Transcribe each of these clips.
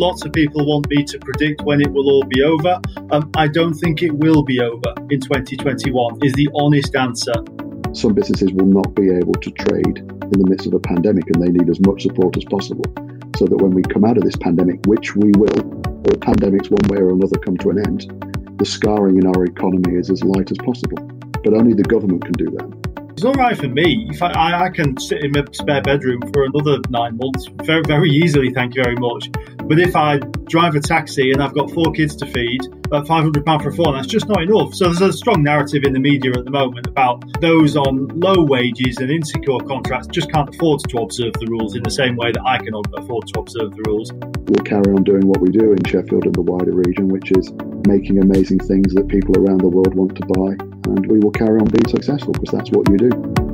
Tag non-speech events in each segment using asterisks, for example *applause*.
lots of people want me to predict when it will all be over. Um, I don't think it will be over in 2021, is the honest answer. Some businesses will not be able to trade in the midst of a pandemic, and they need as much support as possible so that when we come out of this pandemic, which we will, all pandemics one way or another come to an end, the scarring in our economy is as light as possible. But only the government can do that. It's all right for me. If I, I, can sit in my spare bedroom for another nine months very, very easily, thank you very much. But if I drive a taxi and I've got four kids to feed, at £500 for phone, that's just not enough. So there's a strong narrative in the media at the moment about those on low wages and insecure contracts just can't afford to observe the rules in the same way that I can afford to observe the rules. We'll carry on doing what we do in Sheffield and the wider region, which is making amazing things that people around the world want to buy and we will carry on being successful because that's what you do.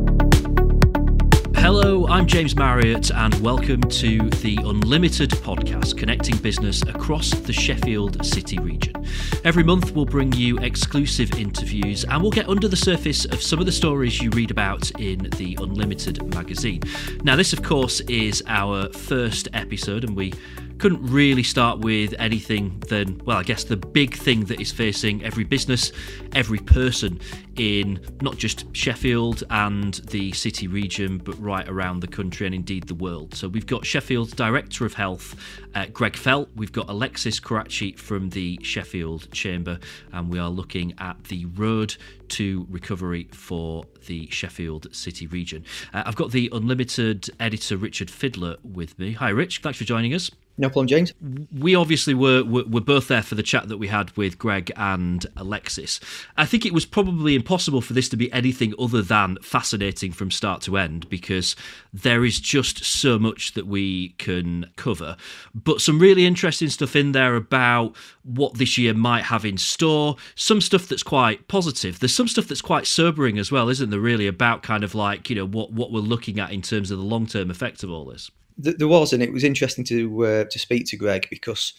Hello, I'm James Marriott, and welcome to the Unlimited podcast connecting business across the Sheffield City region. Every month, we'll bring you exclusive interviews and we'll get under the surface of some of the stories you read about in the Unlimited magazine. Now, this, of course, is our first episode, and we couldn't really start with anything than, well, I guess the big thing that is facing every business, every person in not just Sheffield and the city region, but right around the country and indeed the world. So we've got Sheffield's Director of Health, uh, Greg Fell. We've got Alexis Krachai from the Sheffield Chamber, and we are looking at the road to recovery for the Sheffield City region. Uh, I've got the Unlimited editor Richard Fidler with me. Hi, Rich. Thanks for joining us. No problem, James. We obviously were, were, were both there for the chat that we had with Greg and Alexis. I think it was probably impossible for this to be anything other than fascinating from start to end because there is just so much that we can cover. But some really interesting stuff in there about what this year might have in store. Some stuff that's quite positive. There's some stuff that's quite sobering as well, isn't there? Really about kind of like you know what what we're looking at in terms of the long term effect of all this there was, and it was interesting to uh, to speak to Greg because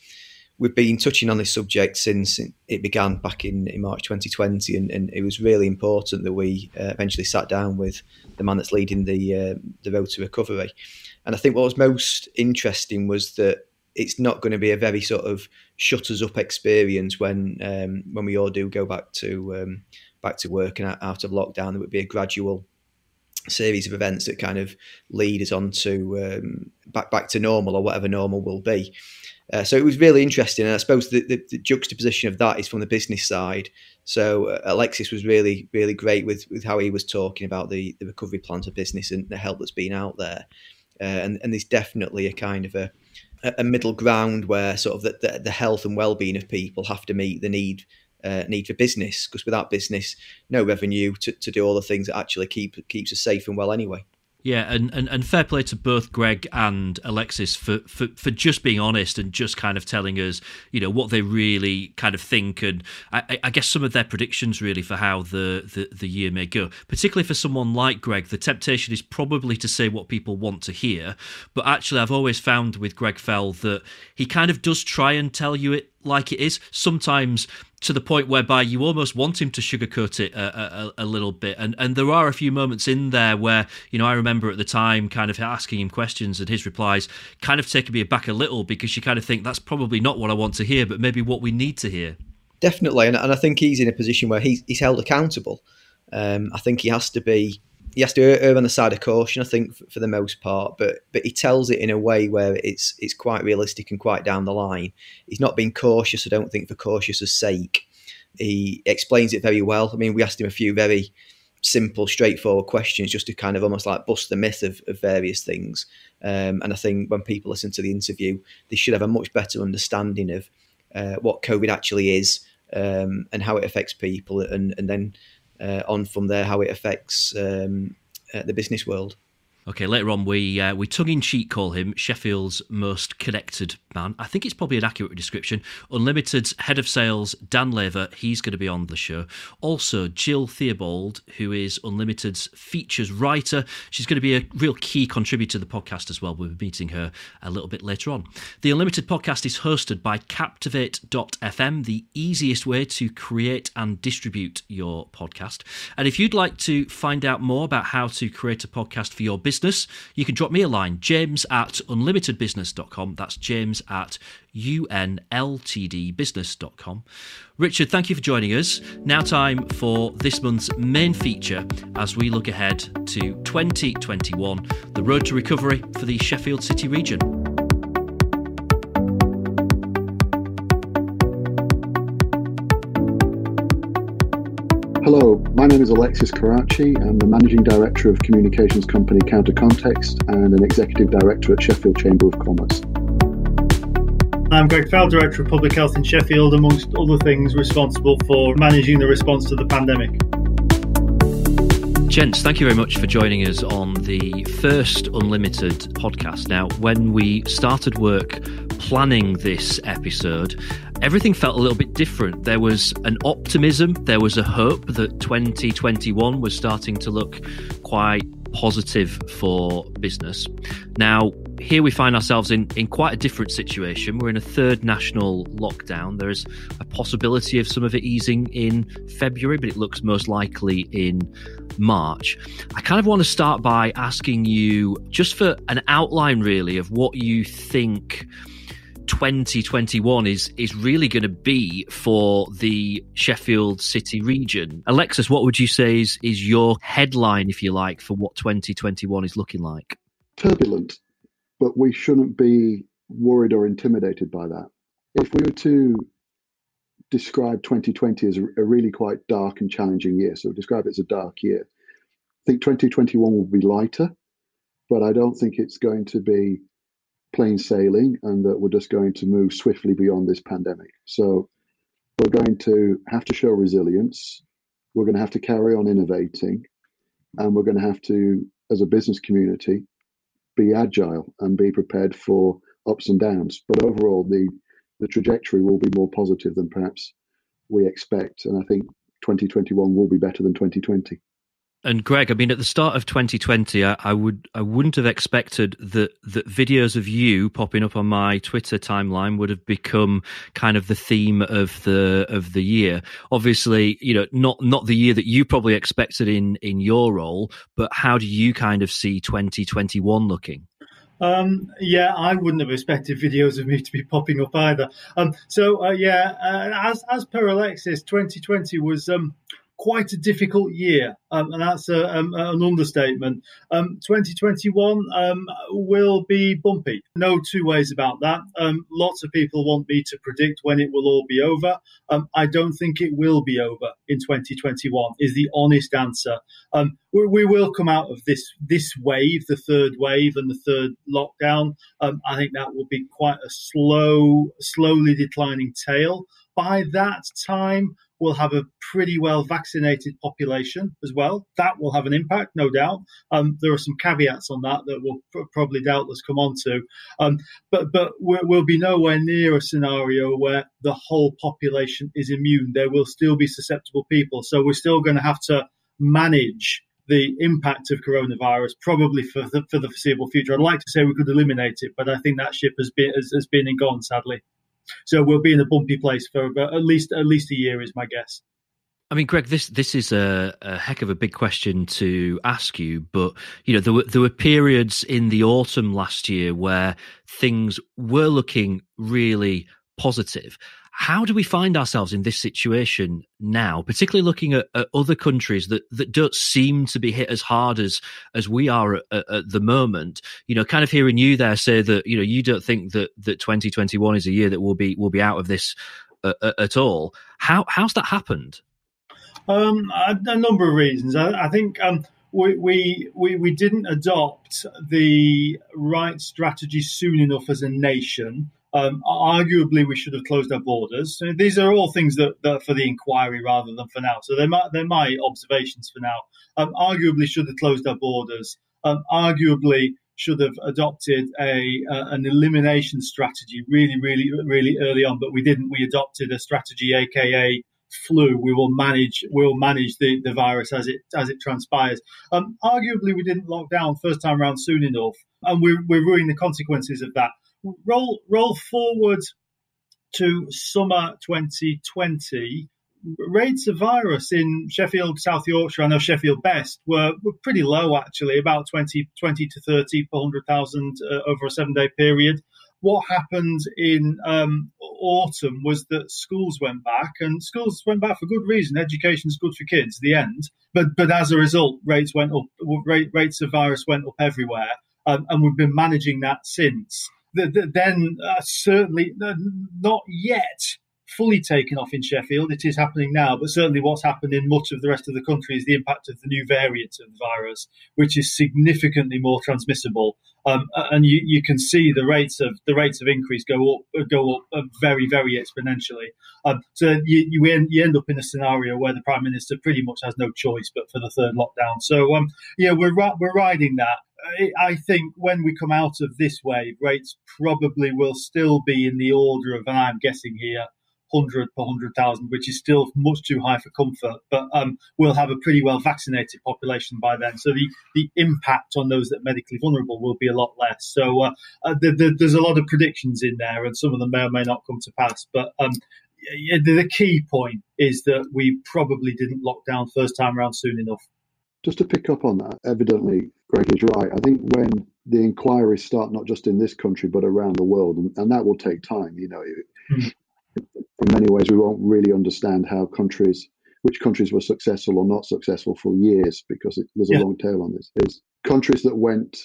we've been touching on this subject since it began back in, in March 2020, and, and, it was really important that we uh, eventually sat down with the man that's leading the uh, the road to recovery. And I think what was most interesting was that it's not going to be a very sort of shutters up experience when um, when we all do go back to um, back to work and out of lockdown. There would be a gradual series of events that kind of lead us on to um, back back to normal or whatever normal will be. Uh, so it was really interesting, and I suppose the, the, the, juxtaposition of that is from the business side. So uh, Alexis was really, really great with, with how he was talking about the, the recovery plan for business and the help that's been out there. Uh, and, and there's definitely a kind of a, a middle ground where sort of the, the, the health and well-being of people have to meet the need uh, need for business because without business, no revenue to, to do all the things that actually keep keeps us safe and well anyway. Yeah, and, and, and fair play to both Greg and Alexis for, for, for just being honest and just kind of telling us, you know, what they really kind of think and I, I guess some of their predictions really for how the, the, the year may go. Particularly for someone like Greg, the temptation is probably to say what people want to hear. But actually, I've always found with Greg Fell that he kind of does try and tell you it like it is. Sometimes to the point whereby you almost want him to sugarcoat it a, a, a, little bit. And and there are a few moments in there where you know I remember at the time kind of asking him questions and his replies kind of taking me aback a little because you kind of think that's probably not what I want to hear, but maybe what we need to hear. Definitely, and, and I think he's in a position where he's, he's held accountable. Um, I think he has to be he has to err on the side of caution, I think, for, the most part. But but he tells it in a way where it's it's quite realistic and quite down the line. He's not being cautious. I don't think for cautious' sake. He explains it very well. I mean, we asked him a few very simple, straightforward questions just to kind of almost like bust the myth of, of various things. Um, and I think when people listen to the interview, they should have a much better understanding of uh, what COVID actually is um, and how it affects people, and and then on from there how it affects um, uh, the business world. Okay, later on we uh, we tongue in cheek call him Sheffield's most connected man. I think it's probably an accurate description. Unlimited's head of sales, Dan Laver, he's going to be on the show. Also, Jill Theobald, who is Unlimited's features writer. She's going to be a real key contributor to the podcast as well. We'll be meeting her a little bit later on. The Unlimited podcast is hosted by Captivate.fm, the easiest way to create and distribute your podcast. And if you'd like to find out more about how to create a podcast for your business, business, you can drop me a line, james at unlimitedbusiness.com. That's james at unltdbusiness.com. Richard, thank you for joining us. Now, time for this month's main feature as we look ahead to 2021, the road to recovery for the Sheffield City region. Hello, my name is Alexis Krachai. I'm the Managing Director of communications company Counter Context and an Executive Director at Sheffield Chamber of Commerce. I'm Greg Fell, Director of Public Health in Sheffield, amongst other things responsible for managing the response to the pandemic. Gents, thank you very much for joining us on the first Unlimited podcast. Now, when we started work planning this episode, everything felt a little bit different. There was an optimism, there was a hope that 2021 was starting to look quite positive for business. Now, here we find ourselves in, in quite a different situation. We're in a third national lockdown. There's a possibility of some of it easing in February, but it looks most likely in March. I kind of want to start by asking you just for an outline, really, of what you think 2021 is is really going to be for the Sheffield City region. Alexis, what would you say is is your headline, if you like, for what 2021 is looking like? Turbulent, but we shouldn't be worried or intimidated by that. If we were to describe 2020 as a really quite dark and challenging year, so describe it as a dark year, I think 2021 will be lighter, but I don't think it's going to be plain sailing and that we're just going to move swiftly beyond this pandemic. So we're going to have to show resilience. We're going to have to carry on innovating. And we're going to have to, as a business community, be agile and be prepared for ups and downs. But overall, the, the trajectory will be more positive than perhaps we expect. And I think 2021 will be better than 2020. And Greg, I mean, at the start of 2020, I, I, would I wouldn't have expected that that videos of you popping up on my Twitter timeline would have become kind of the theme of the of the year. Obviously, you know, not not the year that you probably expected in in your role, but how do you kind of see 2021 looking? Um, yeah, I wouldn't have expected videos of me to be popping up either. Um, so uh, yeah, uh, as as per Alexis, 2020 was um, quite a difficult year, um, and that's a, um, an understatement. Um, 2021 um, will be bumpy. No two ways about that. Um, lots of people want me to predict when it will all be over. I don't think it will be over in 2021. Is the honest answer. We, we, will come out of this this wave, the third wave, and the third lockdown. I think that will be quite a slow, slowly declining tail. By that time, we'll have a pretty well vaccinated population as well. That will have an impact, no doubt. Um, there are some caveats on that that we'll pr- probably doubtless come on to. Um, but but we'll be nowhere near a scenario where the whole population is immune. There will still be susceptible people. So we're still going to have to manage the impact of coronavirus probably for the, for the foreseeable future. I'd like to say we could eliminate it, but I think that ship has been has, has been and gone sadly. So we'll be in a bumpy place for at least at least a year, is my guess. I mean, Greg, this this is a, a, heck of a big question to ask you, but you know there were there were periods in the autumn last year where things were looking really positive, how do we find ourselves in this situation now, particularly looking at, at, other countries that, that don't seem to be hit as hard as as we are at, at, the moment? You know, kind of hearing you there say that you know you don't think that that 2021 is a year that we'll be will be out of this uh, uh at all. How how's that happened? Um, a, a, number of reasons. I, I think. Um, we, we, we, we didn't adopt the right strategy soon enough as a nation um, arguably, we should have closed our borders. So these are all things that, that, for the inquiry rather than for now. So they're my, they're my observations for now. Um, arguably, should have closed our borders. Um, arguably, should have adopted a uh, an elimination strategy really, really, really early on, but we didn't. We adopted a strategy, aka flu. We will manage. We will manage the, the virus as it as it transpires. Um, arguably, we didn't lock down first time around soon enough, and we're we're ruining the consequences of that roll roll forward to summer 2020 rates of virus in Sheffield, South Yorkshire, I know Sheffield Best, were, were pretty low actually, about 20, 20 to 30 per 100,000 uh, over a seven day period. What happened in um, autumn was that schools went back, and schools went back for good reason. Education is good for kids, the end. But but as a result, rates went up. Rate, rates of virus went up everywhere, um, and we've been managing that since. The, the, then uh, certainly uh, not yet fully taken off in Sheffield. It is happening now, but certainly what's happened in much of the rest of the country is the impact of the new variant of the virus, which is significantly more transmissible. Um, and you, you can see the rates of the rates of increase go up go up uh, very very exponentially. Um, so you you end, you end up in a scenario where the prime minister pretty much has no choice but for the third lockdown. So um, yeah, we're we're riding that. I think when we come out of this wave, rates probably will still be in the order of, and I'm guessing here, 100 per 100,000, which is still much too high for comfort. But um, we'll have a pretty well vaccinated population by then. So the, the impact on those that are medically vulnerable will be a lot less. So uh, uh, the, the, there's a lot of predictions in there, and some of them may or may not come to pass. But um, the key point is that we probably didn't lock down first time around soon enough. Just to pick up on that, evidently, Greg is right. I think when the inquiries start, not just in this country, but around the world, and, and that will take time, you know, mm in many ways, we won't really understand how countries, which countries were successful or not successful for years, because it, there's a yeah. long tail on this. Is countries that went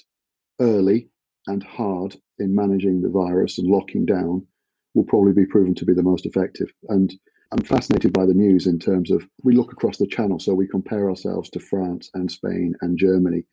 early and hard in managing the virus and locking down will probably be proven to be the most effective. And I'm fascinated by the news in terms of we look across the channel, so we compare ourselves to France and Spain and Germany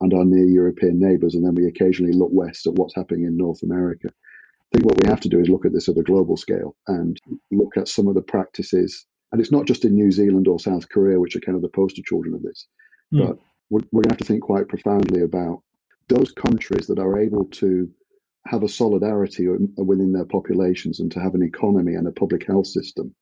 and our near European neighbours, and then we occasionally look west at what's happening in North America. I think what we have to do is look at this at a global scale and look at some of the practices. And it's not just in New Zealand or South Korea, which are kind of the poster children of this, mm. but we're, we're going to have to think quite profoundly about those countries that are able to have a solidarity within their populations and to have an economy and a public health system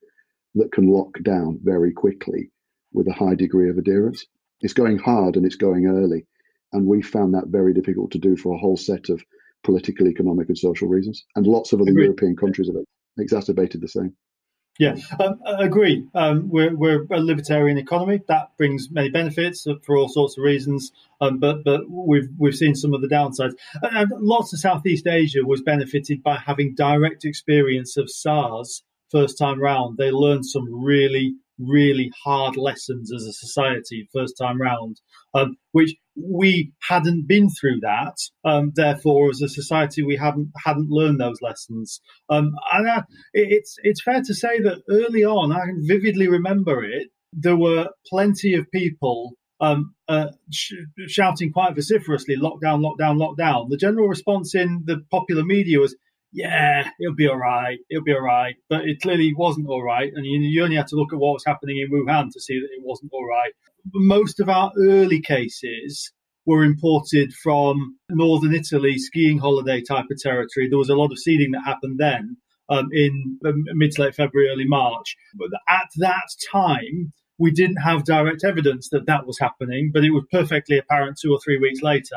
that can lock down very quickly with a high degree of adherence. It's going hard and it's going early. And we found that very difficult to do for a whole set of political, economic, and social reasons. And lots of other Agreed. European countries have exacerbated the same. Yeah, um, I agree. Um, we're, we're a libertarian economy that brings many benefits for all sorts of reasons, um, but but we've we've seen some of the downsides. And, and lots of Southeast Asia was benefited by having direct experience of SARS first time round. They learned some really really hard lessons as a society first time round, um, which we hadn't been through that. Um, therefore, as a society, we hadn't hadn't learned those lessons. Um, and uh, it's it's fair to say that early on, I vividly remember it. There were plenty of people um, uh, sh- shouting quite vociferously, "Lockdown, lockdown, lockdown." The general response in the popular media was, yeah, it'll be all right, it'll be all right. But it clearly wasn't all right. And you, you only had to look at what was happening in Wuhan to see that it wasn't all right. Most of our early cases were imported from northern Italy, skiing holiday type of territory. There was a lot of seeding that happened then um, in mid to late February, early March. But at that time, we didn't have direct evidence that that was happening, but it was perfectly apparent two or three weeks later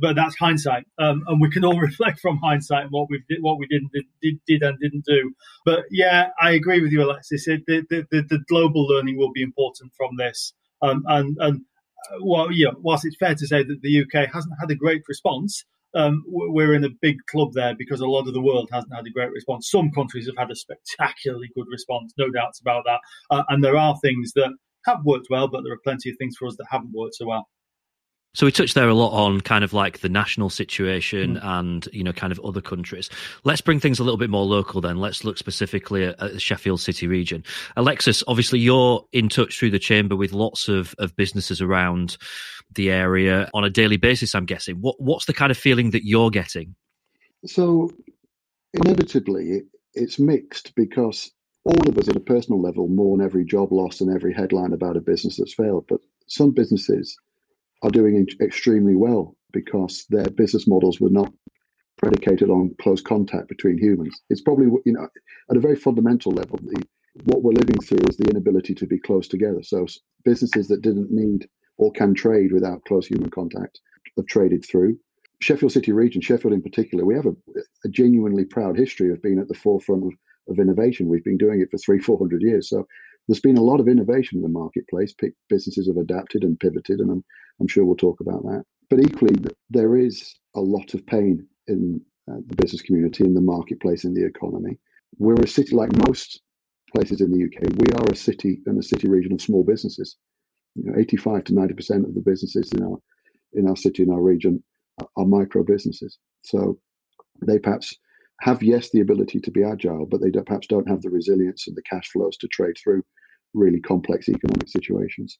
but that's hindsight, um, and we can all *laughs* reflect from hindsight what we did, what we didn't did, did, and didn't do. But yeah, I agree with you, Alexis. It, the, the, the, global learning will be important from this, um, and and uh, well, yeah, whilst it's fair to say that the UK hasn't had a great response. Um, we're in a big club there because a lot of the world hasn't had a great response. Some countries have had a spectacularly good response, no doubts about that. Uh, and there are things that have worked well, but there are plenty of things for us that haven't worked so well. So we touched there a lot on kind of like the national situation mm. and you know kind of other countries. Let's bring things a little bit more local then. Let's look specifically at, at, the Sheffield City region. Alexis, obviously you're in touch through the chamber with lots of, of businesses around the area on a daily basis. I'm guessing. What what's the kind of feeling that you're getting? So inevitably, it's mixed because all of us at a personal level mourn every job loss and every headline about a business that's failed. But some businesses are doing extremely well because their business models were not predicated on close contact between humans. It's probably, you know, at a very fundamental level, the, what we're living through is the inability to be close together. So businesses that didn't need or can trade without close human contact have traded through. Sheffield City region, Sheffield in particular, we have a, a genuinely proud history of being at the forefront of, of innovation. We've been doing it for three, four hundred years. So there's been a lot of innovation in the marketplace. Businesses have adapted and pivoted, and I'm, I'm sure we'll talk about that. But equally, there is a lot of pain in uh, the business community, in the marketplace, in the economy. We're a city like most places in the UK. We are a city and a city region of small businesses. You know, 85 to 90 percent of the businesses in our in our city in our region are, are micro businesses. So they perhaps have yes the ability to be agile, but they don't, perhaps don't have the resilience and the cash flows to trade through really complex economic situations.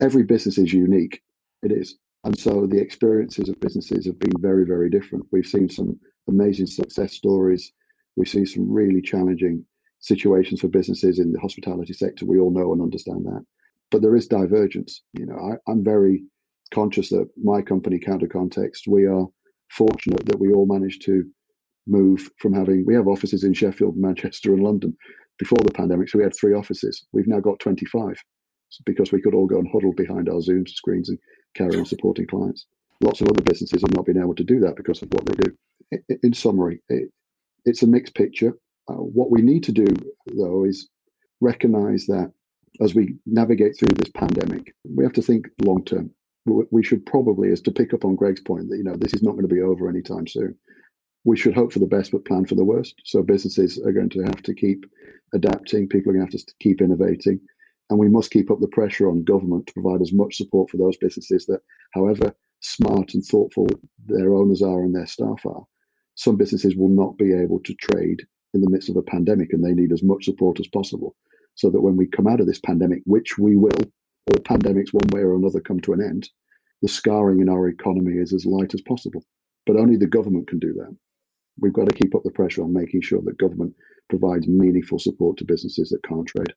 Every business is unique. It is. And so the experiences of businesses have been very, very different. We've seen some amazing success stories. We've seen some really challenging situations for businesses in the hospitality sector. We all know and understand that. But there is divergence. You know, I, I'm very conscious that my company, Counter Context, we are fortunate that we all managed to move from having we have offices in Sheffield, *laughs* Manchester, and London before the pandemic. So we had three offices. We've now got 25 because we could all go and huddle behind our Zoom screens and carry on supporting clients. Lots of other businesses have not been able to do that because of what they do. In summary, it, it's a mixed picture. Uh, what we need to do, though, is recognize that as we navigate through this pandemic, we have to think long term. We should probably, as to pick up on Greg's point, that you know this is not going to be over anytime soon. We should hope for the best but plan for the worst. So businesses are going to have to keep adapting. People are going to have to keep innovating. And we must keep up the pressure on government to provide as much support for those businesses that, however smart and thoughtful their owners are and their staff are, some businesses will not be able to trade in the midst of a pandemic and they need as much support as possible so that when we come out of this pandemic, which we will, all pandemics one way or another come to an end, the scarring in our economy is as light as possible. But only the government can do that. We've got to keep up the pressure on making sure that government provides meaningful support to businesses that can't trade.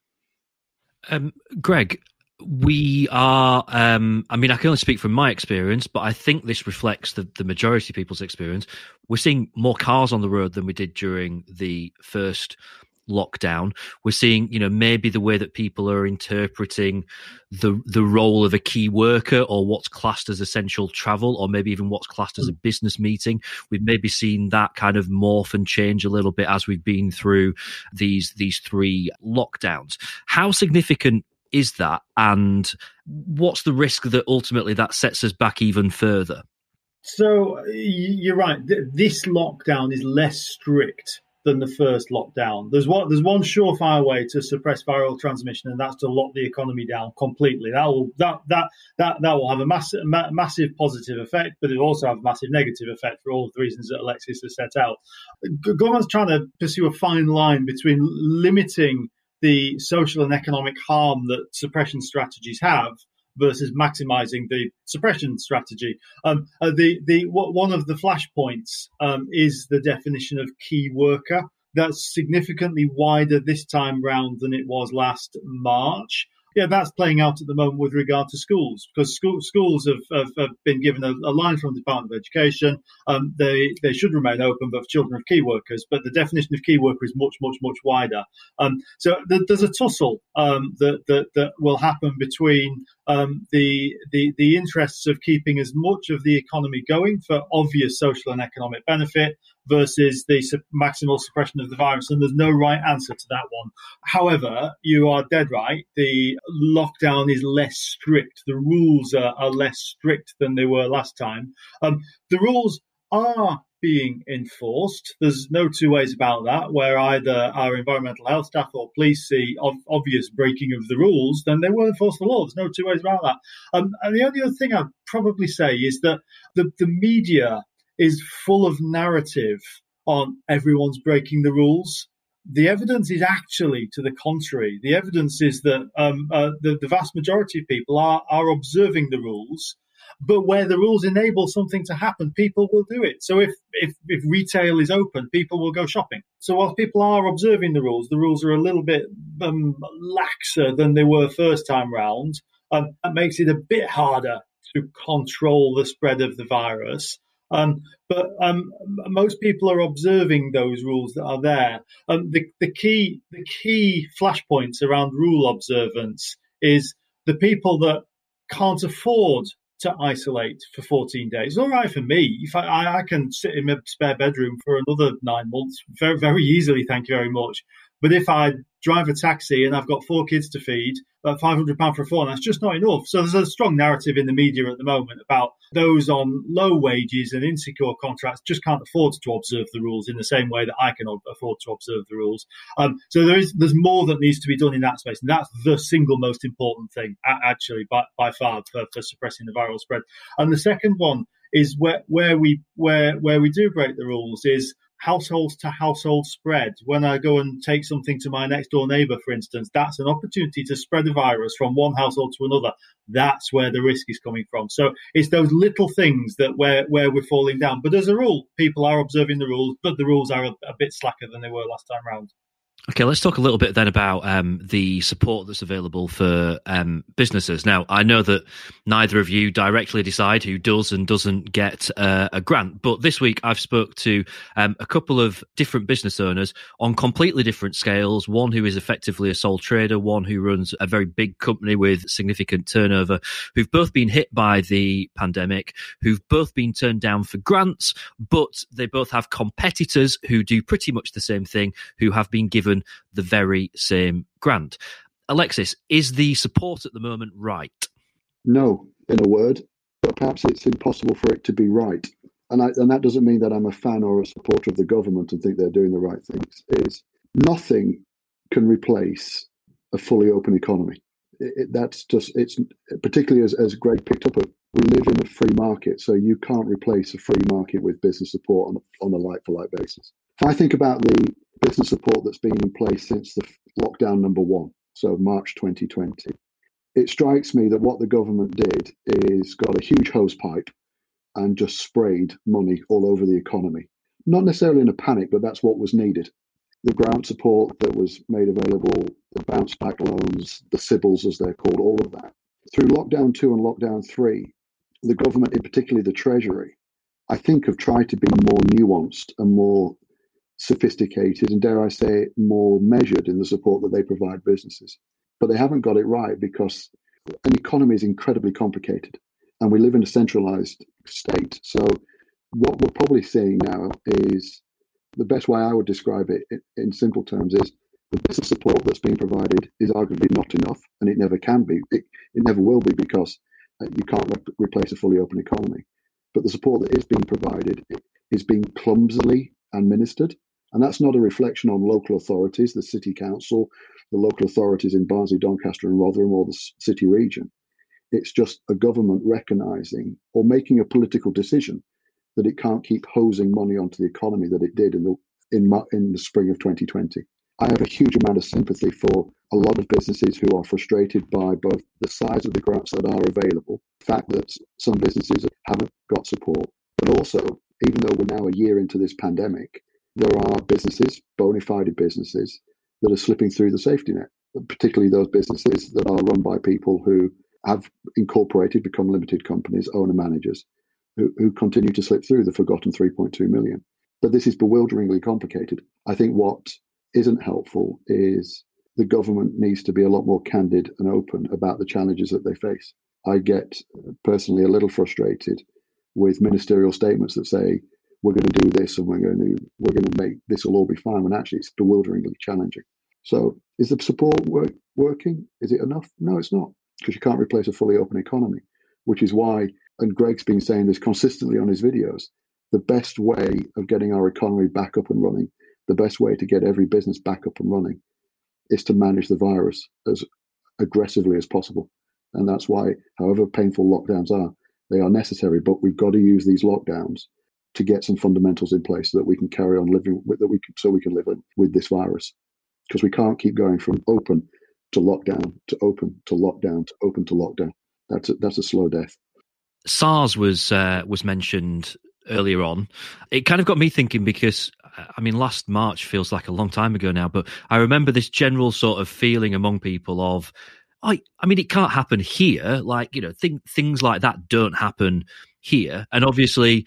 Um, Greg, we are um, i mean i can only speak from my experience but i think this reflects the, the majority of people's experience we're seeing more cars on the road than we did during the first lockdown. We're seeing, you know, maybe the way that people are interpreting the the role of a key worker or what's classed as essential travel, or maybe even what's classed as a hmm. business meeting. We've maybe seen that kind of morph and change a little bit as we've been through these these three lockdowns. How significant is that, and what's the risk that ultimately that sets us back even further? So you're right. This lockdown is less strict than the first lockdown. There's one there's one surefire way to suppress viral transmission, and that's to lock the economy down completely. That will that that that that will have a massive ma- massive positive effect, but it will also have a massive negative effect for all of the reasons that Alexis has set out. Government's trying to pursue a fine line between limiting the social and economic harm that suppression strategies have versus maximizing the suppression strategy. Um, uh, the the one of the flashpoints um, is the definition of key worker. That's significantly wider this time round than it was last March yeah, that's playing out at the moment with regard to schools because school, schools have, have, have, been given a, a, line from the Department of Education. Um, they they should remain open, but for children of key workers. But the definition of key worker is much much much wider. Um, so th- there's a tussle um, that, that that will happen between um, the, the the interests of keeping as much of the economy going for obvious social and economic benefit versus the su- maximal suppression of the virus. And there's no right answer to that one. However, you are dead right. The lockdown is less strict. The rules are, are less strict than they were last time. Um, the rules are being enforced. There's no two ways about that. Where either our environmental health staff or police see ov- obvious breaking of the rules, then they will enforce the law. There's no two ways about that. Um, and the only other thing I'd probably say is that the, the media is full of narrative on everyone's breaking the rules. The evidence is actually to the contrary. The evidence is that um, uh, the, the vast majority of people are, are observing the rules but where the rules enable something to happen, people will do it. So if, if, if retail is open, people will go shopping. So whilst people are observing the rules, the rules are a little bit um, laxer than they were first time round. Um, that makes it a bit harder to control the spread of the virus. Um, but um, most people are observing those rules that are there. Um, the, the key the key flashpoints around rule observance is the people that can't afford to isolate for 14 days. All right for me. If I, I can sit in a spare bedroom for another nine months very, very easily, thank you very much. But if I drive a taxi and I've got four kids to feed, at £500 for a phone, that's just not enough. So there's a strong narrative in the media at the moment about those on low wages and insecure contracts just can't afford to observe the rules in the same way that I can afford to observe the rules. Um, so there is there's more that needs to be done in that space, and that's the single most important thing actually by, by far for, for suppressing the viral spread. And the second one is where where we where where we do break the rules is households to household spread. When I go and take something to my next door neighbor, for instance, that's an opportunity to spread the virus from one household to another. That's where the risk is coming from. So it's those little things that where where we're falling down. But as a rule, people are observing the rules, but the rules are a, a bit slacker than they were last time round. Okay, let's talk a little bit then about um, the support that's available for um, businesses. Now, I know that neither of you directly decide who does and doesn't get uh, a grant, but this week I've spoke to um, a couple of different business owners on completely different scales. One who is effectively a sole trader, one who runs a very big company with significant turnover, who've both been hit by the pandemic, who've both been turned down for grants, but they both have competitors who do pretty much the same thing, who have been given given the very same grant. Alexis, is the support at the moment right? No, in a word, but perhaps it's impossible for it to be right. And, I, and that doesn't mean that I'm a fan or a supporter of the government and think they're doing the right things. Is nothing can replace a fully open economy. It, it, that's just it's particularly as, as Greg picked up. We live in a free market, so you can't replace a free market with business support on, on a like for like basis. If I think about the business support that's been in place since the lockdown number one, so March 2020. It strikes me that what the government did is got a huge hose pipe and just sprayed money all over the economy. Not necessarily in a panic, but that's what was needed. The grant support that was made available, the bounce back loans, the CBILS as they're called, all of that. Through lockdown two and lockdown three, the government, in particularly the Treasury, I think have tried to be more nuanced and more sophisticated and, dare I say, more measured in the support that they provide businesses. But they haven't got it right because an economy is incredibly complicated and we live in a centralized state. So, what we're probably seeing now is the best way I would describe it in simple terms is the business support that's being provided is arguably not enough, and it never can be. It, it never will be because you can't re- replace a fully open economy. But the support that is being provided is being clumsily administered and that's not a reflection on local authorities, the city council, the local authorities in Barnsley, Doncaster, and Rotherham, or the city region. It's just a government recognizing or making a political decision that it can't keep hosing money onto the economy that it did in the in, in the spring of 2020. I have a huge amount of sympathy for a lot of businesses who are frustrated by both the size of the grants that are available, the fact that some businesses haven't got support, but also, even though we're now a year into this pandemic, there are businesses, bona fide businesses, that are slipping through the safety net, particularly those businesses that are run by people who have incorporated, become limited companies, owner managers, who, who continue to slip through the forgotten 3.2 million. But this is bewilderingly complicated. I think what isn't helpful is the government needs to be a lot more candid and open about the challenges that they face. I get personally a little frustrated with ministerial statements that say we're going to do this and we're going to we're going to make this will all be fine when actually it's bewilderingly challenging. So is the support work, working? Is it enough? No it's not because you can't replace a fully open economy which is why and greg's been saying this consistently on his videos the best way of getting our economy back up and running the best way to get every business back up and running is to manage the virus as aggressively as possible and that's why however painful lockdowns are they are necessary but we've got to use these lockdowns to get some fundamentals in place so that we can carry on living with that we can, so we can live with this virus because we can't keep going from open to lockdown to open to lockdown to open to lockdown. That's a, that's a slow death. SARS was uh, was mentioned earlier on. It kind of got me thinking because I mean, last March feels like a long time ago now, but I remember this general sort of feeling among people of, I, I mean, it can't happen here. Like, you know, th- things like that don't happen here. And obviously,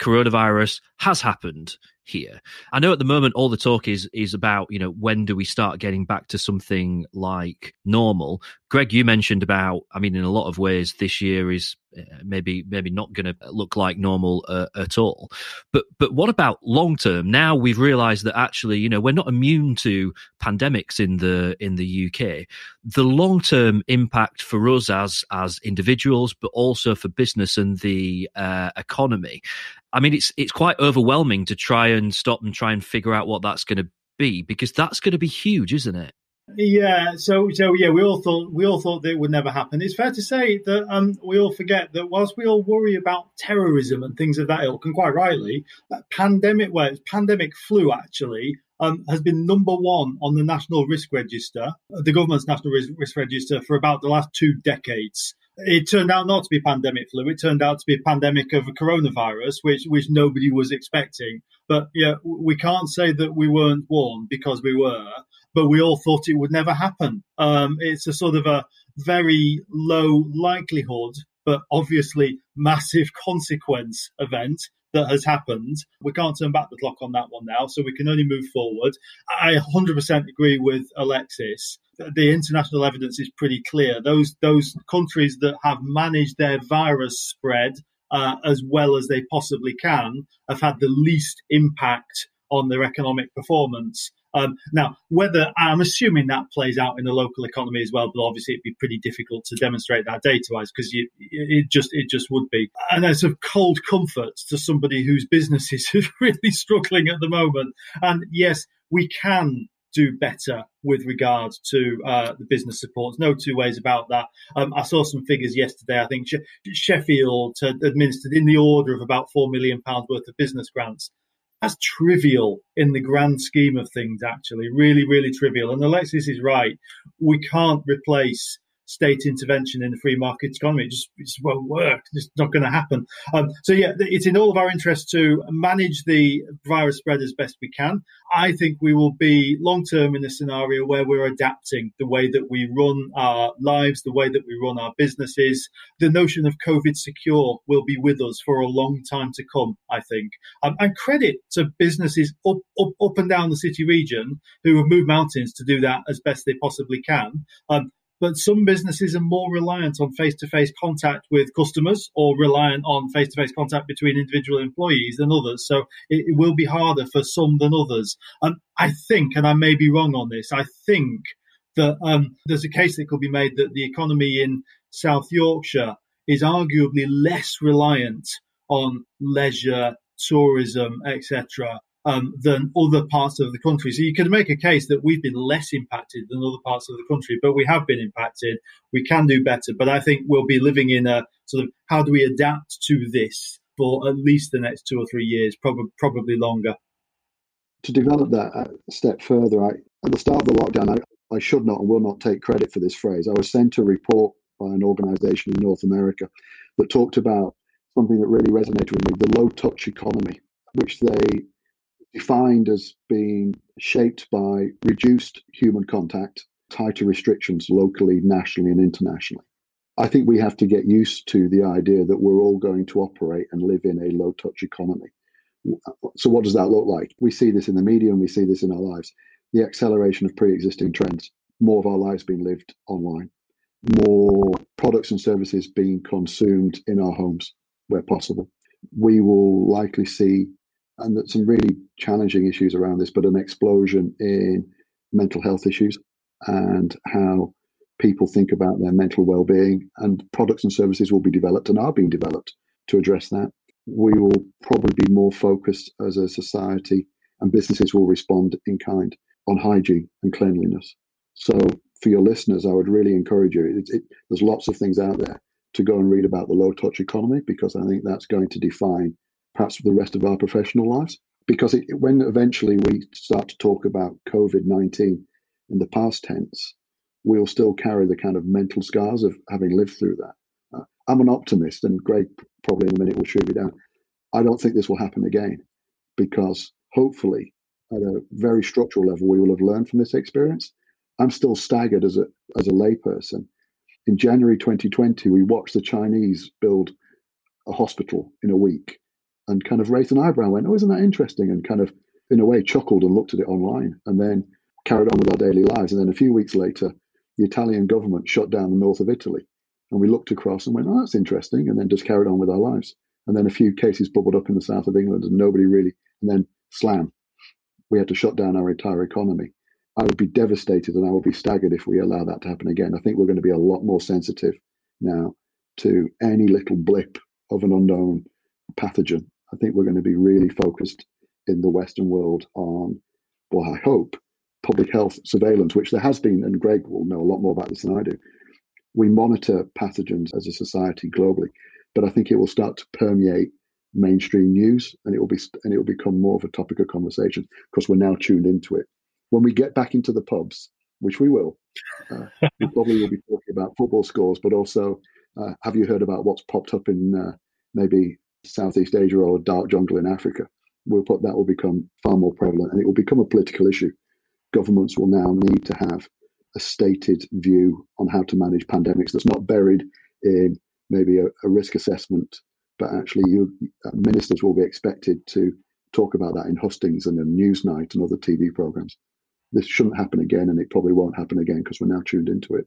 coronavirus has happened here. I know at the moment all the talk is is about you know when do we start getting back to something like normal. Greg, you mentioned about I mean in a lot of ways this year is uh, maybe maybe not going to look like normal uh, at all. But but what about long term? Now we've realised that actually you know we're not immune to pandemics in the in the UK. The long term impact for us as as individuals, but also for business and the uh, economy. I mean, it's it's quite overwhelming to try and stop and try and figure out what that's going to be because that's going to be huge, isn't it? Yeah, so so yeah, we all thought we all thought that it would never happen. It's fair to say that um, we all forget that whilst we all worry about terrorism and things of that ilk, and quite rightly, that pandemic, well, pandemic flu actually um, has been number one on the national risk register, the government's national risk register, for about the last two decades it turned out not to be pandemic flu. It turned out to be a pandemic of a coronavirus, which which nobody was expecting. But yeah, we can't say that we weren't warned because we were, but we all thought it would never happen. Um, it's a sort of a very low likelihood, but obviously massive *laughs* consequence event that has happened. We can't turn back the clock on that one now, so we can only move forward. I 100% agree with Alexis. The international evidence is pretty clear. Those those countries that have managed their virus spread uh, as well as they possibly can have had the least impact on their economic performance. Um, now, whether I'm assuming that plays out in the local economy as well, but obviously it'd be pretty difficult to demonstrate that data-wise because it just it just would be. And it's a cold comfort to somebody whose business is *laughs* really struggling at the moment. And yes, we can do better with regard to uh, the business supports. No two ways about that. Um, I saw some figures yesterday. I think Sheffield administered in the order of about four million pounds worth of business grants that's trivial in the grand scheme of things, actually. Really, really trivial. And Alexis is right. We can't replace state intervention in the free market economy. It just, it just won't work. It's not going to happen. Um, so, yeah, it's in all of our interest to manage the virus spread as best we can. I think we will be long term in a scenario where we're adapting the way that we run our lives, the way that we run our businesses. The notion of COVID secure will be with us for a long time to come, I think. Um, and credit to businesses up, up, up and down the city region who have moved mountains to do that as best they possibly can. Um, but some businesses are more reliant on face to face contact with customers or reliant on face to face contact between individual employees than others. So it, it, will be harder for some than others. And I think, and I may be wrong on this, I think that um, there's a case that could be made that the economy in South Yorkshire is arguably less reliant on leisure, tourism, etc., um, than other parts of the country. So you could make a case that we've been less impacted than other parts of the country, but we have been impacted. We can do better, but I think we'll be living in a sort of how do we adapt to this for at least the next two or three years, probably probably longer. To develop that a step further, I, at the start of the lockdown, I, I should not and will not take credit for this phrase. I was sent a report by an organisation in North America that talked about something that really resonated with me: the low touch economy, which they defined as being shaped by reduced human contact, tighter restrictions locally, nationally, and internationally. I think we have to get used to the idea that we're all going to operate and live in a low touch economy. Uh, so, what does that look like? We see this in the media and we see this in our lives. The acceleration of pre existing trends, more of our lives being lived online, more products and services being consumed in our homes where possible. We will likely see and that some really challenging issues around this, but an explosion in mental health issues and how people think about their mental well-being and products and services will be developed and are being developed to address that. We will probably be more focused as a society and businesses will respond in kind on hygiene and cleanliness. So for your listeners i would really encourage you. It, it, there's lots of things out there to go and read about the low touch economy because i think that's going to define perhaps for the rest of our professional lives. Because it, when eventually we start to talk about COVID 19 in the past tense, we'll still carry the kind of mental scars of having lived through that. Uh, I'm an optimist, and Greg probably in a minute will shoot me down. I don't think this will happen again because hopefully, at a very structural level, we will have learned from this experience. I'm still staggered as a as a layperson. In January 2020, we watched the Chinese build a hospital in a week and kind of raised an eyebrow and went, Oh, isn't that interesting? And kind of, in a way, chuckled and looked at it online and then carried on with our daily lives. And then a few weeks later, the Italian government shut down the north of Italy. And we looked across and went, Oh, that's interesting. And then just carried on with our lives. And then a few cases bubbled up in the south of England and nobody really, and then slam, we had to shut down our entire economy. I would be devastated and I would be staggered if we allow that to happen again. I think we're going to be a lot more sensitive now to any little blip of an unknown pathogen. I think we're going to be really focused in the Western world on, well, I hope, public health surveillance, which there has been, and Greg will know a lot more about this than I do. We monitor pathogens as a society globally, but I think it will start to permeate mainstream news and it will be and it will become more of a topic of conversation because we're now tuned into it. When we get back into the pubs, which we will, uh, *laughs* we probably will be talking about football scores, but also uh, have you heard about what's popped up in uh, maybe Southeast Asia or dark jungle in Africa? We'll put that will become far more prevalent and it will become a political issue. Governments will now need to have a stated view on how to manage pandemics that's not buried in maybe a, a risk assessment, but actually you uh, ministers will be expected to talk about that in hustings and in Newsnight and other TV programs. This shouldn't happen again, and it probably won't happen again because we're now tuned into it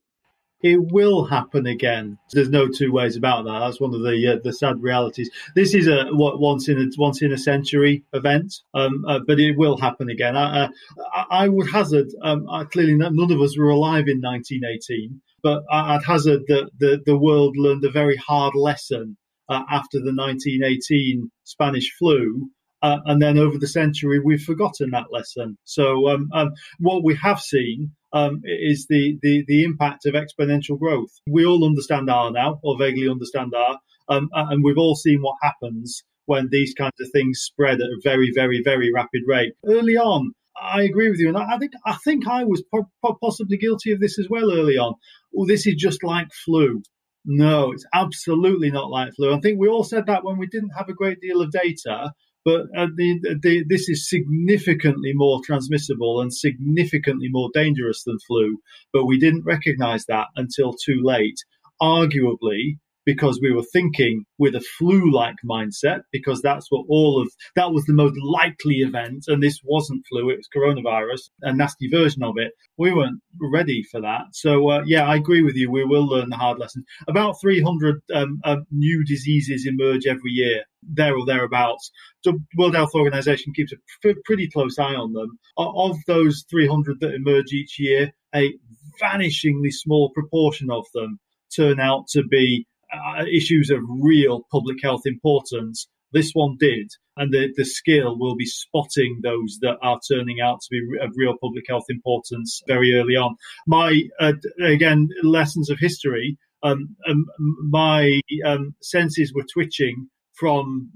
it will happen again. There's no two ways about that. That's one of the uh, the sad realities. This is a what once in a once in a century event, um, uh, but it will happen again. I, I, I would hazard. Um, I, clearly, none of us were alive in 1918, but I'd hazard that the the world learned a very hard lesson uh, after the 1918 Spanish flu. Uh, and then over the century, we've forgotten that lesson. So, um, um, what we have seen um, is the, the, the impact of exponential growth. We all understand R now, or vaguely understand R, um, and we've all seen what happens when these kinds of things spread at a very, very, very rapid rate. Early on, I agree with you, and I think I think I was po- possibly guilty of this as well early on. Oh, this is just like flu. No, it's absolutely not like flu. I think we all said that when we didn't have a great deal of data, but uh, the, the, this is significantly more transmissible and significantly more dangerous than flu. But we didn't recognize that until too late. Arguably, because we were thinking with a flu-like mindset because that's what all of that was the most likely event and this wasn't flu it was coronavirus a nasty version of it. We weren't ready for that. So uh, yeah i agree with you. We will learn the hard lessons. About 300 um, uh, new diseases emerge every year there or thereabouts. The world health organization keeps a pretty close eye on them. Of those 300 that emerge each year a vanishingly small proportion of them turn out to be uh, issues of real public health importance. This one did, and the, the skill will be spotting those that are turning out to be of real public health importance very early on. My, uh, again, lessons of history, um, um, my um, senses were twitching from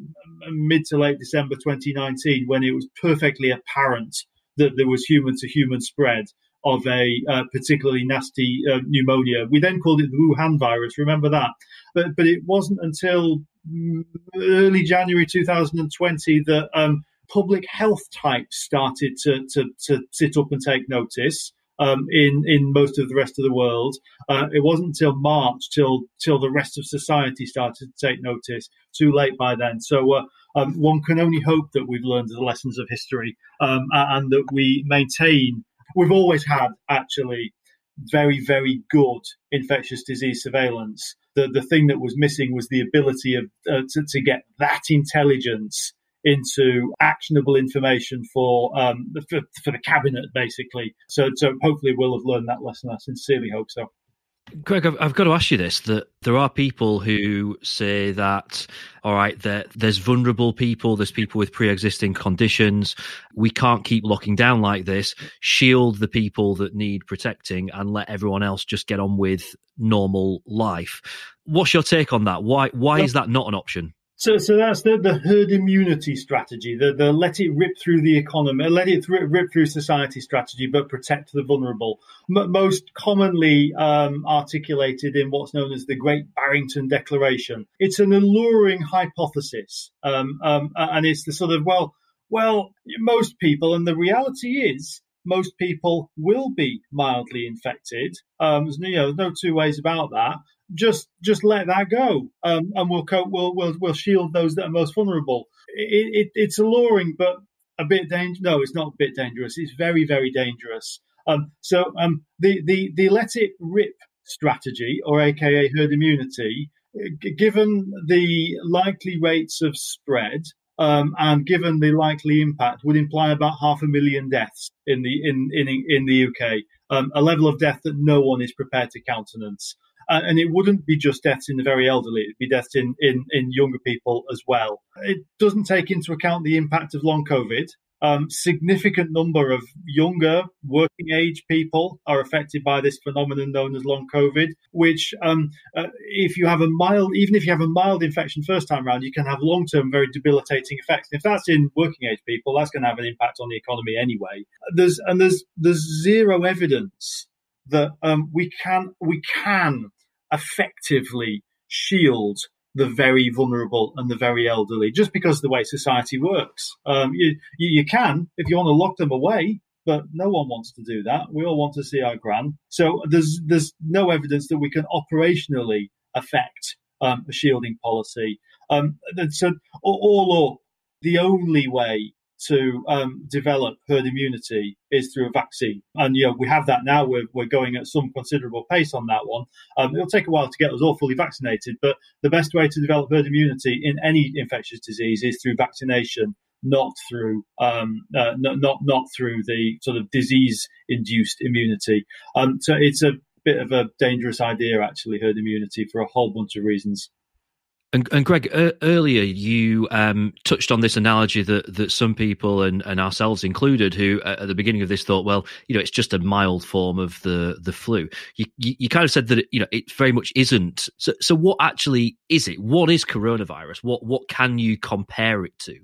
mid to late December 2019 when it was perfectly apparent that there was human to human spread of a uh, particularly nasty uh, pneumonia. We then called it the Wuhan virus. Remember that? But but it wasn't until early January 2020 that um, public health types started to, to, to sit up and take notice. Um, in in most of the rest of the world. Uh, it wasn't until March till till the rest of society started to take notice. Too late by then. So uh, um, one can only hope that we've learned the lessons of history um, and that we maintain we've always had actually very, very good infectious disease surveillance. The, the thing that was missing was the ability of uh, to, to get that intelligence into actionable information for, um, for for the cabinet, basically. So, so hopefully we'll have learned that lesson. I sincerely hope so. Greg, I've, I've, got to ask you this: that there are people who say that, all right, that there's vulnerable people, there's people with pre-existing conditions. We can't keep locking down like this. Shield the people that need protecting, and let everyone else just get on with normal life. What's your take on that? Why why is that not an option? So, so that's the, the herd immunity strategy, the, the let it rip through the economy, let it rip through society strategy, but protect the vulnerable. M- most commonly um, articulated in what's known as the Great Barrington Declaration. It's an alluring hypothesis, um, um, and it's the sort of well, well, most people, and the reality is most people will be mildly infected. Um, there's, you know, no two ways about that just just let that go, um, and we'll, co- we'll we'll we'll shield those that are most vulnerable. it, it, it's alluring, but a bit dangerous. No, it's not a bit dangerous. It's very, very dangerous. Um, so um, the, the, the let it rip strategy, or AKA herd immunity, given the likely rates of spread um, and given the likely impact, would imply about half a million deaths in the in in in the UK, um, a level of death that no one is prepared to countenance. Uh, and it wouldn't be just deaths in the very elderly; it'd be deaths in, in in younger people as well. It doesn't take into account the impact of long COVID, um, significant number of younger working age people are affected by this phenomenon known as long COVID, which, um, uh, if you have a mild, even if you have a mild infection first time around, you can have long term, very debilitating effects. If that's in working age people, that's going to have an impact on the economy anyway. There's and there's there's zero evidence that um, we can we can effectively shield the very vulnerable and the very elderly, just because of the way society works. Um, you, you, you can, if you want to lock them away, but no one wants to do that. We all want to see our gran. So there's there's no evidence that we can operationally affect um, a shielding policy. Um, so all up, the only way to um, develop herd immunity is through a vaccine. And, you know, we have that now. We're, we're going at some considerable pace on that one. Um, it'll take a while to get us all fully vaccinated, but the best way to develop herd immunity in any infectious disease is through vaccination. Not through, um, uh, not, not not through the sort of disease-induced immunity. Um, so it's a bit of a dangerous idea, actually, herd immunity for a whole bunch of reasons. And, and Greg, uh, earlier you um, touched on this analogy that, that some people and, and ourselves included, who at the beginning of this thought, well, you know, it's just a mild form of the the flu. You, you, you kind of said that you know it very much isn't. So, so what actually is it? What is coronavirus? What what can you compare it to?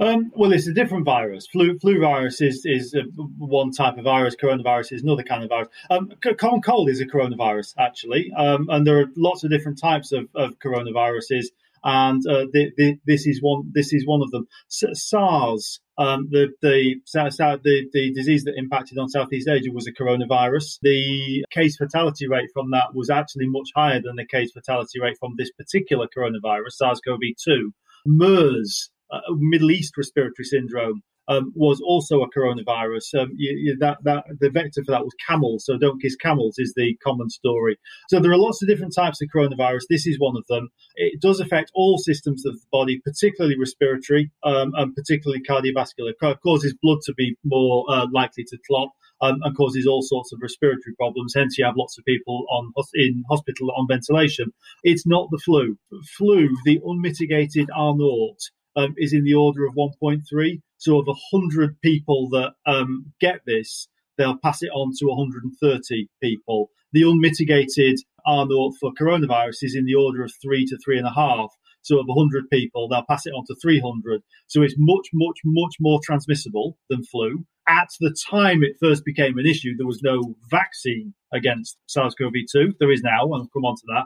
Um, well, it's a different virus. Flu, flu virus is is uh, one type of virus. Coronavirus is another kind of virus. Um, common cold is a coronavirus, actually, um, and there are lots of different types of, of coronaviruses, and uh, the, the, this is one. This is one of them. SARS, um, the, the the the disease that impacted on Southeast Asia, was a coronavirus. The case fatality rate from that was actually much higher than the case fatality rate from this particular coronavirus, SARS-CoV-2. MERS uh, Middle East respiratory syndrome um, was also a coronavirus. Um, you, you, that, that the vector for that was camels. So don't kiss camels is the common story. So there are lots of different types of coronavirus. This is one of them. It does affect all systems of the body, particularly respiratory um, and particularly cardiovascular. It causes blood to be more uh, likely to clot. Um, and causes all sorts of respiratory problems. Hence, you have lots of people on in hospital on ventilation. It's not the flu. Flu, the unmitigated R naught, um, is in the order of 1.3. So of 100 people that um, get this, they'll pass it on to 130 people. The unmitigated R naught for coronavirus is in the order of three to three and a half. So of 100 people, they'll pass it on to 300. So it's much, much, much more transmissible than flu. At the time it first became an issue, there was no vaccine against SARS-CoV-2. There is now, and I'll come on to that.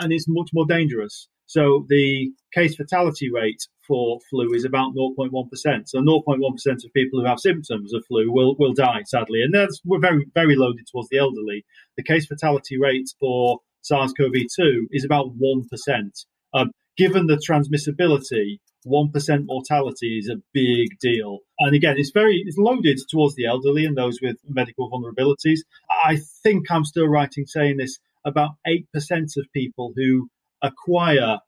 And it's much more dangerous. So the case fatality rate for flu is about 0.1%. So 0.1% of people who have symptoms of flu will, will die, sadly. And that's, we're very, very loaded towards the elderly. The case fatality rate for SARS-CoV-2 is about 1%. Um, given the transmissibility, 1% mortality is a big deal. And again, it's very, it's loaded towards the elderly and those with medical vulnerabilities. I think I'm still right in saying this about 8% of people who acquire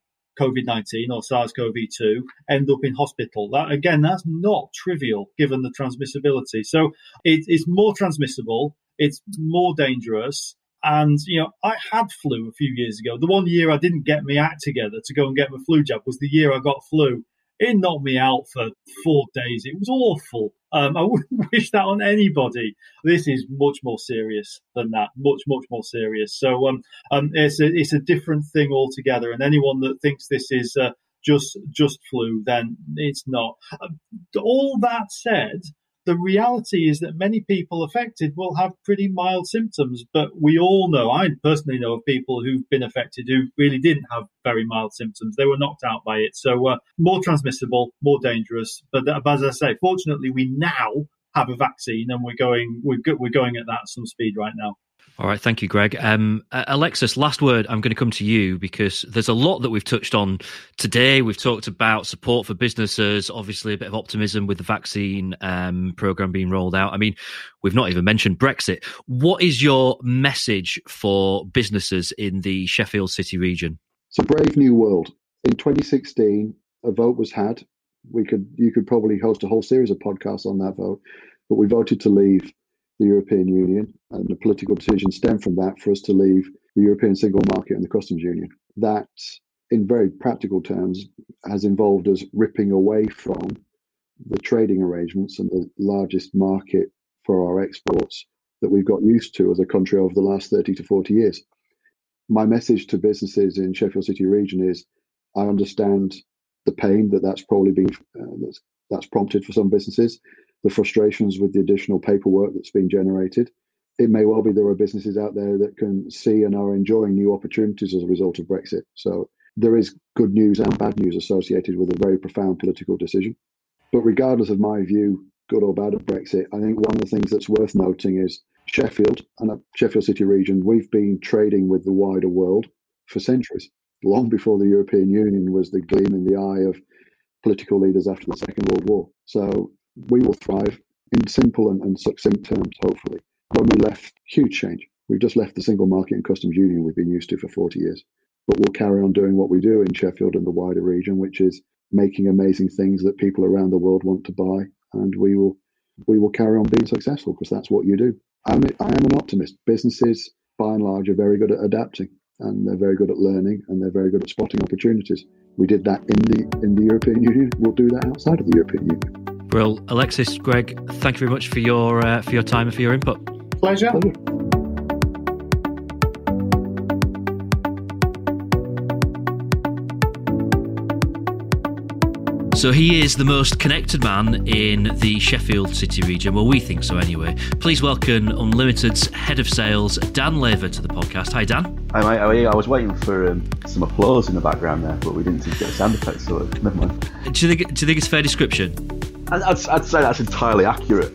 COVID 19 or SARS CoV 2 end up in hospital. That, again, that's not trivial given the transmissibility. So it, it's more transmissible, it's more dangerous. And, you know, I had flu a few years ago. The one year I didn't get my act together to go and get my flu jab was the year I got flu. It knocked me out for four days. It was awful. Um, I *laughs* wouldn't wish that on anybody. This is much more serious than that. Much, much more serious. So um, um, it's a it's a different thing altogether. And anyone that thinks this is uh, just just flu, then it's not. Uh, all that said, the reality is that many people affected will have pretty mild symptoms, but we all know, I personally know of people who've been affected who really didn't have very mild symptoms. They were knocked out by it. So, uh, more transmissible, more dangerous. But, uh, as I say, fortunately, we now have a vaccine and we're going, we're, we're going at that some speed right now. All right, thank you, Greg. Um, Alexis, last word. I'm going to come to you because there's a lot that we've touched on today. We've talked about support for businesses, obviously a bit of optimism with the vaccine um, program being rolled out. I mean, we've not even mentioned Brexit. What is your message for businesses in the Sheffield City region? It's a brave new world. In 2016, a vote was had. We could, you could probably host a whole series of podcasts on that vote, but we voted to leave the European Union, and the political decision stemmed from that for us to leave the European single market and the customs union. That, in very practical terms, has involved us ripping away from the trading arrangements and the largest market for our exports that we've got used to as a country over the last 30 to 40 years. My message to businesses in Sheffield City region is I understand the pain that that's probably been uh, that's, that's prompted for some businesses the frustrations with the additional paperwork that's being generated. It may well be there are businesses out there that can see and are enjoying new opportunities as a result of Brexit. So there is good news and bad news associated with a very profound political decision. But regardless of my view, good or bad of Brexit, I think one of the things that's worth noting is Sheffield and a Sheffield City region, we've been trading with the wider world for centuries, long before the European Union was the gleam in the eye of political leaders after the Second World War. So we will thrive in simple and, and succinct terms, hopefully. When we left, huge change. We've just left the single market and customs union we've been used to for 40 years. But we'll carry on doing what we do in Sheffield and the wider region, which is making amazing things that people around the world want to buy. And we will we will carry on being successful because that's what you do. I'm, I am an optimist. Businesses, by and large, are very good at adapting and they're very good at learning and they're very good at spotting opportunities. We did that in the in the European Union. We'll do that outside of the European Union. Well, Alexis, Greg, thank you very much for your uh, for your time and for your input. Pleasure. Pleasure. So he is the most connected man in the Sheffield City region. Well, we think so anyway. Please welcome Unlimited's head of sales, Dan Laver, to the podcast. Hi, Dan. Hi, mate. How are you? I was waiting for um, some applause in the background there, but we didn't seem to get a sound effect, so never mind. Do you think? Do you think it's a fair description? I'd, I'd, say that's entirely accurate.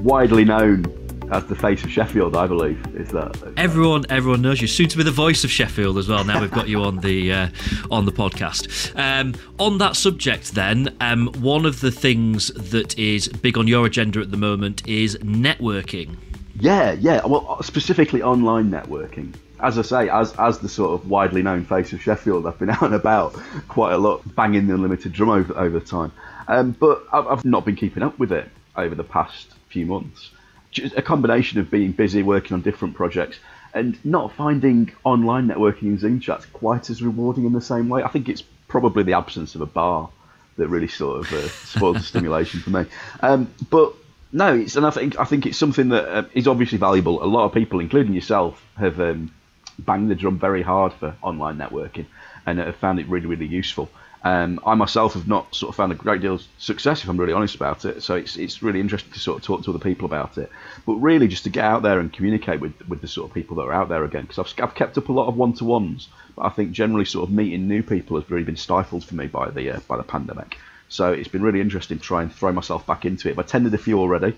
Widely known as the face of Sheffield, I believe, is that everyone everyone knows you. Soon to be the voice of Sheffield as well. Now we've got you on the uh, on the podcast. Um, on that subject, then, um, one of the things that is big on your agenda at the moment is networking. Yeah, yeah. Well, specifically online networking. As I say, as as the sort of widely known face of Sheffield, I've been *laughs* out and about quite a lot, banging the unlimited drum over over time. Um, but I've not been keeping up with it over the past few months. Just a combination of being busy working on different projects and not finding online networking in Zoom chats quite as rewarding in the same way. I think it's probably the absence of a bar that really sort of uh, spoils the *laughs* stimulation for me. Um, but no, it's and I think I think it's something that uh, is obviously valuable. A lot of people, including yourself, have um, banged the drum very hard for online networking and have found it really really useful. Um, I myself have not sort of found a great deal of success, if I'm really honest about it. So it's it's really interesting to sort of talk to other people about it. But really, just to get out there and communicate with with the sort of people that are out there again, because I've, I've kept up a lot of one to ones, but I think generally sort of meeting new people has really been stifled for me by the uh, by the pandemic. So it's been really interesting to try and throw myself back into it. I've attended a few already,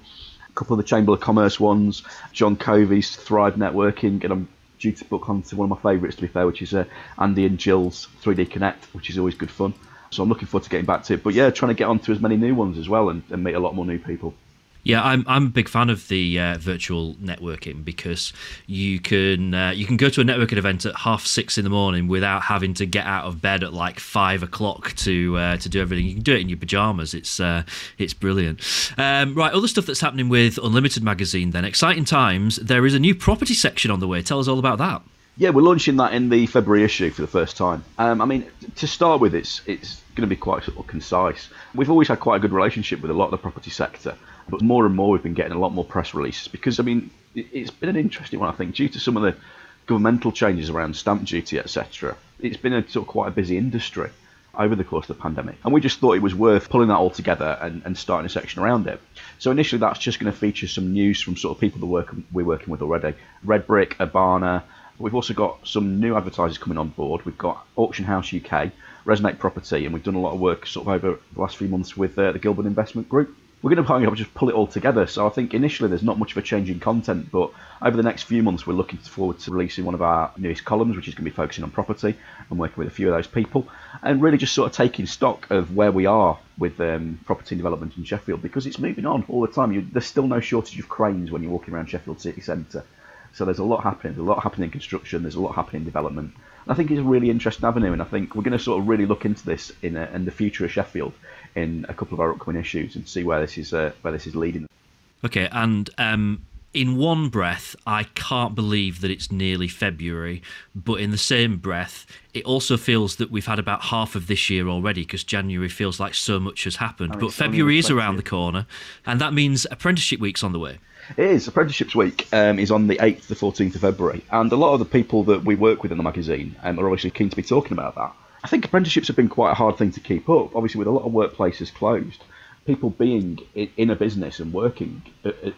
a couple of the Chamber of Commerce ones, John Covey's Thrive Networking, and I'm due to book on to one of my favourites, to be fair, which is uh, Andy and Jill's 3D Connect, which is always good fun. So I'm looking forward to getting back to it. But yeah, trying to get onto as many new ones as well and, and meet a lot more new people. Yeah, I'm I'm a big fan of the uh, virtual networking because you can uh, you can go to a networking event at half six in the morning without having to get out of bed at like five o'clock to uh, to do everything. You can do it in your pajamas. It's uh, it's brilliant. Um, right, other stuff that's happening with Unlimited magazine. Then exciting times. There is a new property section on the way. Tell us all about that. Yeah, we're launching that in the February issue for the first time. Um, I mean, to start with, it's it's going to be quite sort of concise. We've always had quite a good relationship with a lot of the property sector, but more and more we've been getting a lot more press releases because I mean it's been an interesting one I think due to some of the governmental changes around stamp duty etc. It's been a sort of quite a busy industry over the course of the pandemic. And we just thought it was worth pulling that all together and, and starting a section around it. So initially that's just going to feature some news from sort of people that work, we're working with already. Red Brick, Abana. We've also got some new advertisers coming on board. We've got Auction House UK, Resonate Property, and we've done a lot of work sort of over the last few months with uh, the Gilbert Investment Group. We're going to probably just pull it all together. So I think initially there's not much of a change in content, but over the next few months we're looking forward to releasing one of our newest columns, which is going to be focusing on property and working with a few of those people, and really just sort of taking stock of where we are with um, property development in Sheffield because it's moving on all the time. You, there's still no shortage of cranes when you're walking around Sheffield city centre. So there's a lot happening. There's a lot happening in construction. There's a lot happening in development. I think it's a really interesting avenue, and I think we're going to sort of really look into this in, a, in the future of Sheffield in a couple of our upcoming issues and see where this is uh, where this is leading. Okay, and um, in one breath, I can't believe that it's nearly February, but in the same breath, it also feels that we've had about half of this year already because January feels like so much has happened. but February is around the corner, and that means Apprenticeship Week's on the way. It is. Apprenticeships Week um, is on the 8th to 14th of February, and a lot of the people that we work with in the magazine um, are obviously keen to be talking about that. I think apprenticeships have been quite a hard thing to keep up. Obviously, with a lot of workplaces closed, people being in a business and working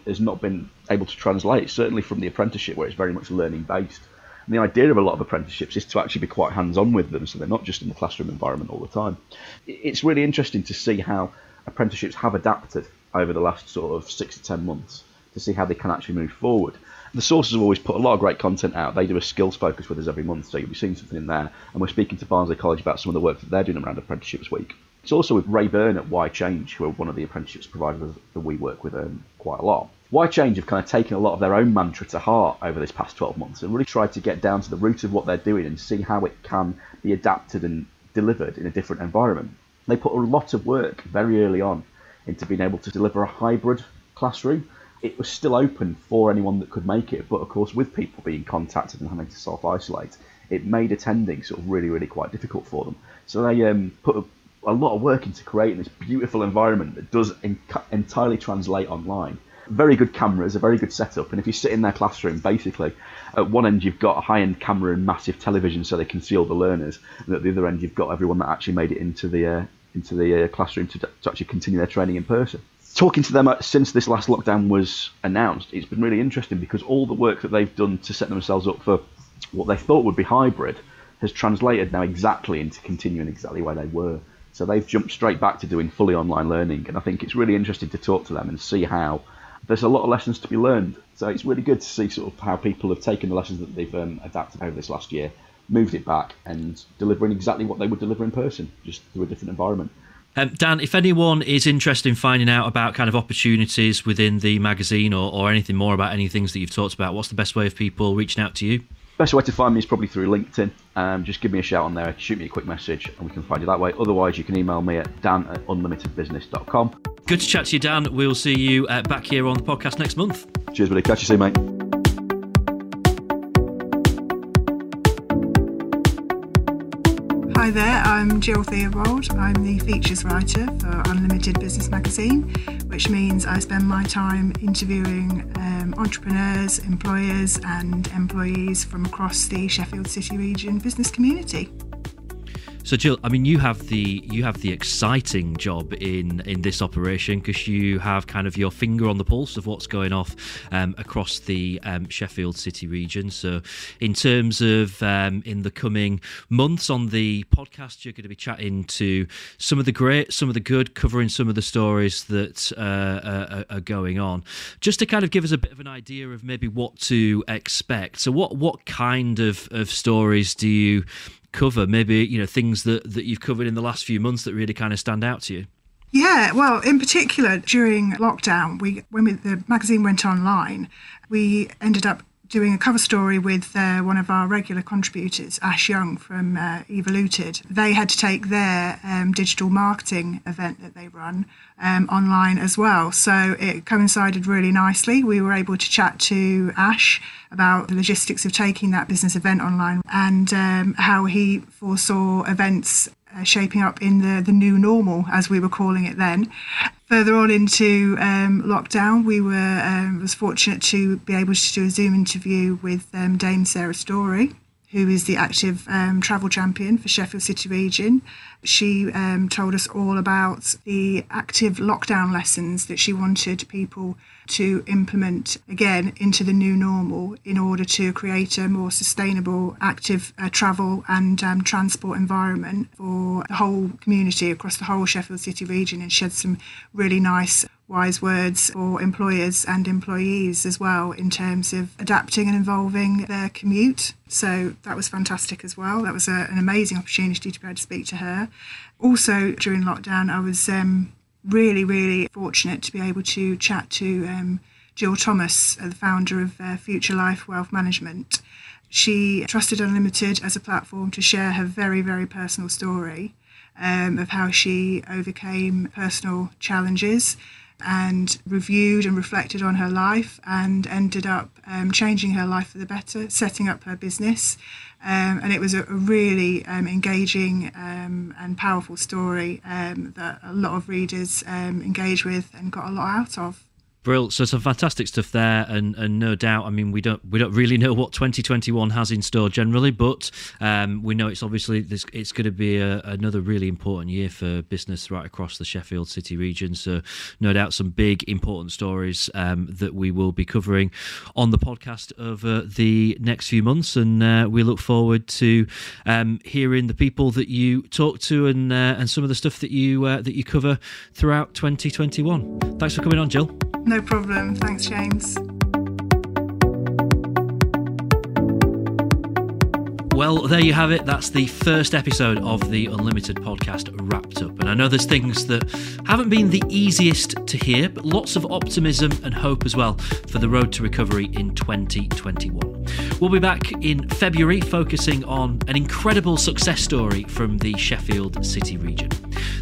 has not been able to translate. Certainly from the apprenticeship, where it's very much learning based. And the idea of a lot of apprenticeships is to actually be quite hands on with them, so they're not just in the classroom environment all the time. It's really interesting to see how apprenticeships have adapted over the last sort of six to ten months to see how they can actually move forward. The sources have always put a lot of great content out. They do a skills focus with us every month, so you'll be seeing something in there. And we're speaking to Barnsley College about some of the work that they're doing around Apprenticeships Week. It's also with Ray Byrne at Why Change, who are one of the apprenticeships providers that we work with um, quite a lot. Why Change have kind of taken a lot of their own mantra to heart over this past 12 months and really tried to get down to the root of what they're doing and see how it can be adapted and delivered in a different environment. They put a lot of work very early on into being able to deliver a hybrid classroom it was still open for anyone that could make it, but of course, with people being contacted and having to self isolate, it made attending sort of really, really quite difficult for them. So they um, put a, a, lot of work into creating this beautiful environment that does en- entirely translate online. Very good cameras, a very good setup, and if you sit in their classroom, basically, at one end you've got a high-end camera and massive television so they can see all the learners, and at the other end you've got everyone that actually made it into the uh, into the uh, classroom to, to actually continue their training in person talking to them since this last lockdown was announced, it's been really interesting because all the work that they've done to set themselves up for what they thought would be hybrid has translated now exactly into continuing exactly where they were. So they've jumped straight back to doing fully online learning, and I think it's really interesting to talk to them and see how there's a lot of lessons to be learned. So it's really good to see sort of how people have taken the lessons that they've um, adapted over this last year, moved it back, and delivering exactly what they would deliver in person, just through a different environment. Um, Dan, if anyone is interested in finding out about kind of opportunities within the magazine or, or anything more about any things that you've talked about, what's the best way of people reaching out to you? Best way to find me is probably through LinkedIn. Um, just give me a shout on there, shoot me a quick message, and we can find you that way. Otherwise, you can email me at dan at unlimitedbusiness.com. Good to chat to you, Dan. We'll see you uh, back here on the podcast next month. Cheers, buddy. Catch you soon, mate. Hi there, I'm Jill Theobald. I'm the features writer for Unlimited Business Magazine, which means I spend my time interviewing um, entrepreneurs, employers, and employees from across the Sheffield City region business community. So Jill, I mean, you have the you have the exciting job in in this operation because you have kind of your finger on the pulse of what's going off um, across the um, Sheffield City region. So, in terms of um, in the coming months on the podcast, you're going to be chatting to some of the great, some of the good, covering some of the stories that uh, are, are going on, just to kind of give us a bit of an idea of maybe what to expect. So, what what kind of of stories do you cover? Maybe you know things that that you've covered in the last few months that really kind of stand out to you. Yeah, well, in particular during lockdown, we when we, the magazine went online, we ended up doing a cover story with uh, one of our regular contributors, Ash Young from uh, Evoluted. They had to take their um, digital marketing event that they run um, online as well. So it coincided really nicely. We were able to chat to Ash about the logistics of taking that business event online and um, how he foresaw events uh, shaping up in the, the new normal, as we were calling it then. Further on into um, lockdown, we were um, was fortunate to be able to do a Zoom interview with um, Dame Sarah Storey, who is the active um, travel champion for Sheffield City region. She um, told us all about the active lockdown lessons that she wanted people to implement again into the new normal in order to create a more sustainable, active uh, travel and um, transport environment for the whole community across the whole Sheffield City region and shed some really nice wise words for employers and employees as well in terms of adapting and involving their commute. So that was fantastic as well. That was a, an amazing opportunity to be able to speak to her. Also, during lockdown, I was um, really, really fortunate to be able to chat to um, Jill Thomas, uh, the founder of uh, Future Life Wealth Management. She trusted Unlimited as a platform to share her very, very personal story um, of how she overcame personal challenges and reviewed and reflected on her life and ended up um, changing her life for the better, setting up her business. Um, and it was a, really um, engaging um, and powerful story um, that a lot of readers um, engaged with and got a lot out of. Brill. So some fantastic stuff there, and, and no doubt. I mean, we don't we don't really know what 2021 has in store generally, but um, we know it's obviously it's going to be a, another really important year for business right across the Sheffield City region. So no doubt some big important stories um, that we will be covering on the podcast over the next few months, and uh, we look forward to um, hearing the people that you talk to and uh, and some of the stuff that you uh, that you cover throughout 2021. Thanks for coming on, Jill. No problem. Thanks, James. Well, there you have it. That's the first episode of the Unlimited podcast wrapped up. And I know there's things that haven't been the easiest to hear, but lots of optimism and hope as well for the road to recovery in 2021. We'll be back in February focusing on an incredible success story from the Sheffield City region.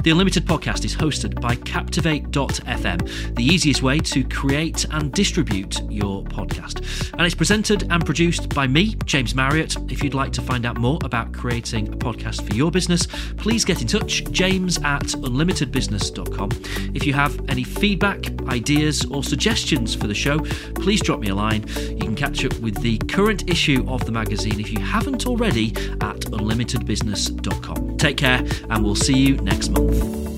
The Unlimited podcast is hosted by Captivate.fm, the easiest way to create and distribute your podcast. And it's presented and produced by me, James Marriott. If you'd like to find out more about creating a podcast for your business, please get in touch, james at unlimitedbusiness.com. If you have any feedback, ideas, or suggestions for the show, please drop me a line. You can catch up with the current issue of the magazine if you haven't already at unlimitedbusiness.com. Take care, and we'll see you next month.